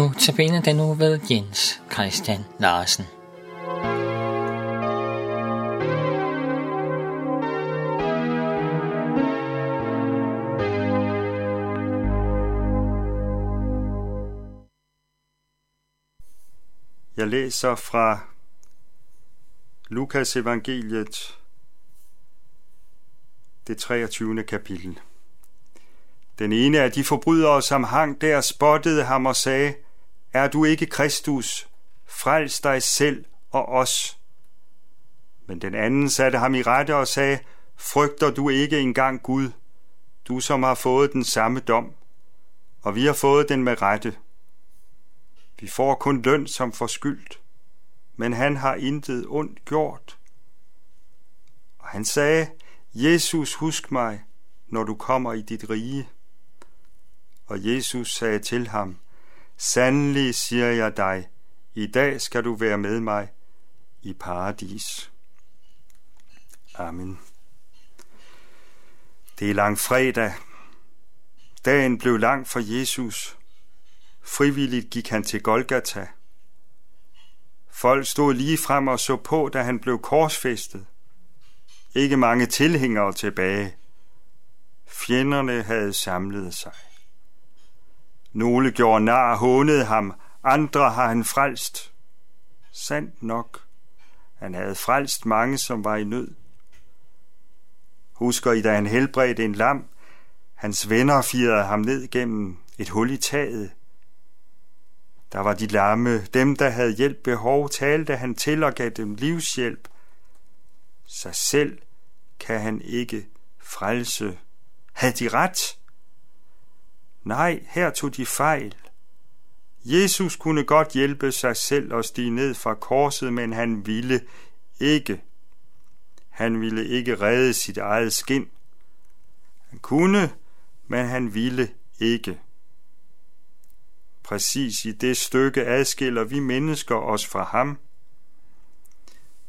Nu den nu ved Jens Christian Larsen. Jeg læser fra Lukas evangeliet, det 23. kapitel. Den ene af de forbrydere, som hang der, spottede ham og sagde, er du ikke Kristus? Frels dig selv og os. Men den anden satte ham i rette og sagde, Frygter du ikke engang Gud, du som har fået den samme dom, og vi har fået den med rette. Vi får kun løn som forskyldt, men han har intet ondt gjort. Og han sagde, Jesus, husk mig, når du kommer i dit rige. Og Jesus sagde til ham, Sandelig siger jeg dig, i dag skal du være med mig i paradis. Amen. Det er langfredag. Dagen blev lang for Jesus. Frivilligt gik han til Golgata. Folk stod lige frem og så på, da han blev korsfæstet. Ikke mange tilhængere tilbage. Fjenderne havde samlet sig. Nogle gjorde nar hånede ham, andre har han frelst. Sandt nok, han havde frelst mange, som var i nød. Husker I, da han helbredte en lam, hans venner firede ham ned gennem et hul i taget. Der var de lamme, dem der havde hjælp behov, talte han til og gav dem livshjælp. Sig selv kan han ikke frelse. Havde de ret? Nej, her tog de fejl. Jesus kunne godt hjælpe sig selv og stige ned fra korset, men han ville ikke. Han ville ikke redde sit eget skin. Han kunne, men han ville ikke. Præcis i det stykke adskiller vi mennesker os fra ham.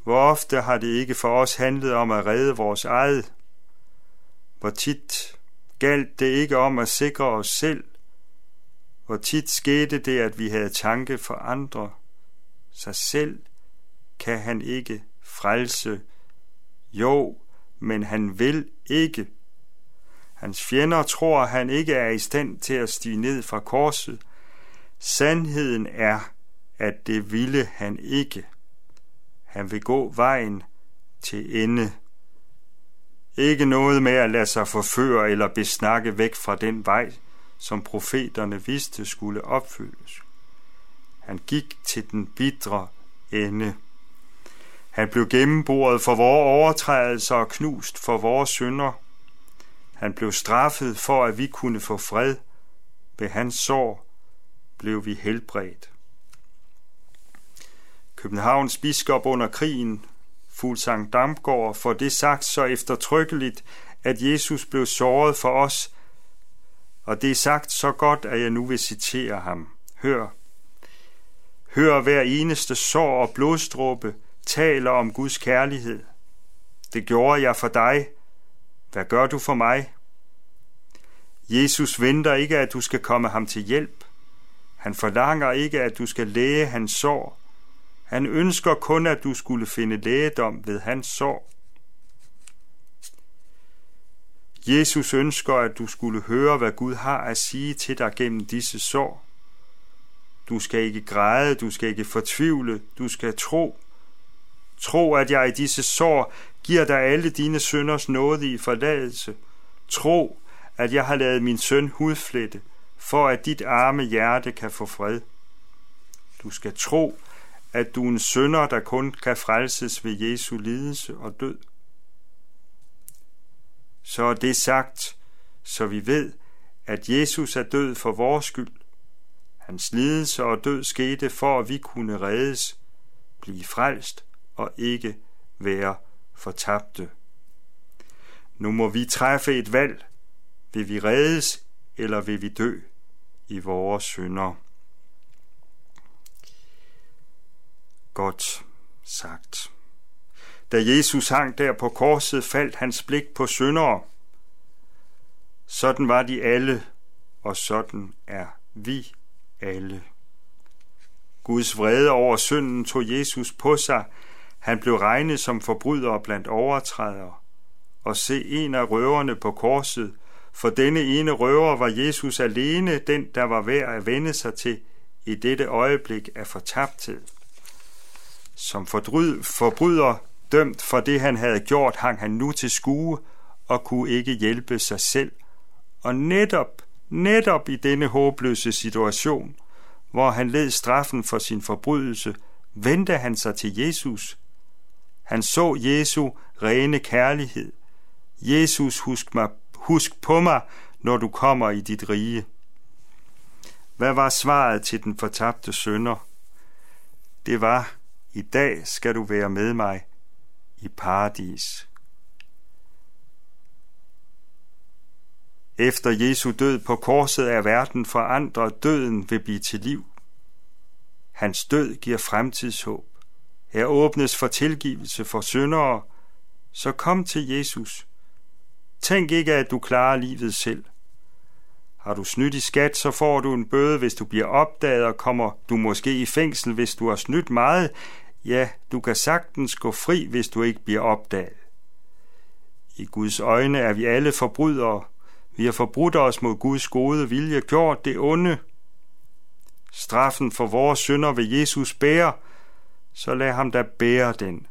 Hvor ofte har det ikke for os handlet om at redde vores eget? Hvor tit galt det ikke om at sikre os selv? Hvor tit skete det, at vi havde tanke for andre? Sig selv kan han ikke frelse. Jo, men han vil ikke. Hans fjender tror, han ikke er i stand til at stige ned fra korset. Sandheden er, at det ville han ikke. Han vil gå vejen til ende. Ikke noget med at lade sig forføre eller besnakke væk fra den vej, som profeterne vidste skulle opfyldes. Han gik til den bitre ende. Han blev gennemboret for vores overtrædelser og knust for vores synder. Han blev straffet for, at vi kunne få fred. Ved hans sår blev vi helbredt. Københavns biskop under krigen, Fuglsang Damgaard, for det sagt så eftertrykkeligt, at Jesus blev såret for os, og det er sagt så godt, at jeg nu vil citere ham. Hør. Hør hver eneste sår og blodstråbe taler om Guds kærlighed. Det gjorde jeg for dig. Hvad gør du for mig? Jesus venter ikke, at du skal komme ham til hjælp. Han forlanger ikke, at du skal læge hans sår. Han ønsker kun, at du skulle finde lægedom ved hans sår. Jesus ønsker, at du skulle høre, hvad Gud har at sige til dig gennem disse sår. Du skal ikke græde, du skal ikke fortvivle, du skal tro. Tro, at jeg i disse sår giver dig alle dine sønders nåde i forladelse. Tro, at jeg har lavet min søn hudflette, for at dit arme hjerte kan få fred. Du skal tro, at du er en sønder, der kun kan frelses ved Jesu lidelse og død. Så er det sagt, så vi ved, at Jesus er død for vores skyld. Hans lidelse og død skete for, at vi kunne reddes, blive frelst og ikke være fortabte. Nu må vi træffe et valg. Vil vi reddes, eller vil vi dø i vores synder? Godt sagt. Da Jesus hang der på korset, faldt hans blik på syndere. Sådan var de alle, og sådan er vi alle. Guds vrede over synden tog Jesus på sig. Han blev regnet som forbryder blandt overtrædere. Og se en af røverne på korset. For denne ene røver var Jesus alene den, der var værd at vende sig til i dette øjeblik af fortabthed. Som forbryder dømt for det, han havde gjort, hang han nu til skue og kunne ikke hjælpe sig selv. Og netop, netop i denne håbløse situation, hvor han led straffen for sin forbrydelse, vendte han sig til Jesus. Han så Jesu rene kærlighed. Jesus, husk, mig, husk på mig, når du kommer i dit rige. Hvad var svaret til den fortabte sønder? Det var, i dag skal du være med mig i paradis. Efter Jesu død på korset er verden forandret, døden vil blive til liv. Hans død giver fremtidshåb. Her åbnes for tilgivelse for syndere, så kom til Jesus. Tænk ikke, at du klarer livet selv. Har du snydt i skat, så får du en bøde, hvis du bliver opdaget, og kommer du måske i fængsel, hvis du har snydt meget. Ja, du kan sagtens gå fri, hvis du ikke bliver opdaget. I Guds øjne er vi alle forbrydere. Vi har forbrudt os mod Guds gode vilje, gjort det onde. Straffen for vores synder vil Jesus bære, så lad ham da bære den.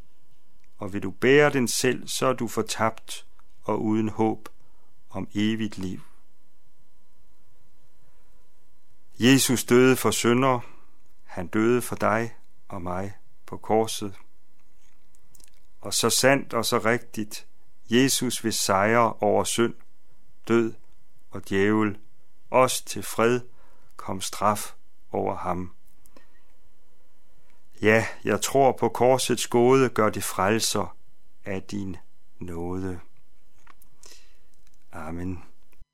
Og vil du bære den selv, så er du fortabt og uden håb om evigt liv. Jesus døde for synder, han døde for dig og mig på korset. Og så sandt og så rigtigt, Jesus vil sejre over synd, død og djævel, os til fred kom straf over ham. Ja, jeg tror på korsets gåde gør det frelser af din nåde. Amen.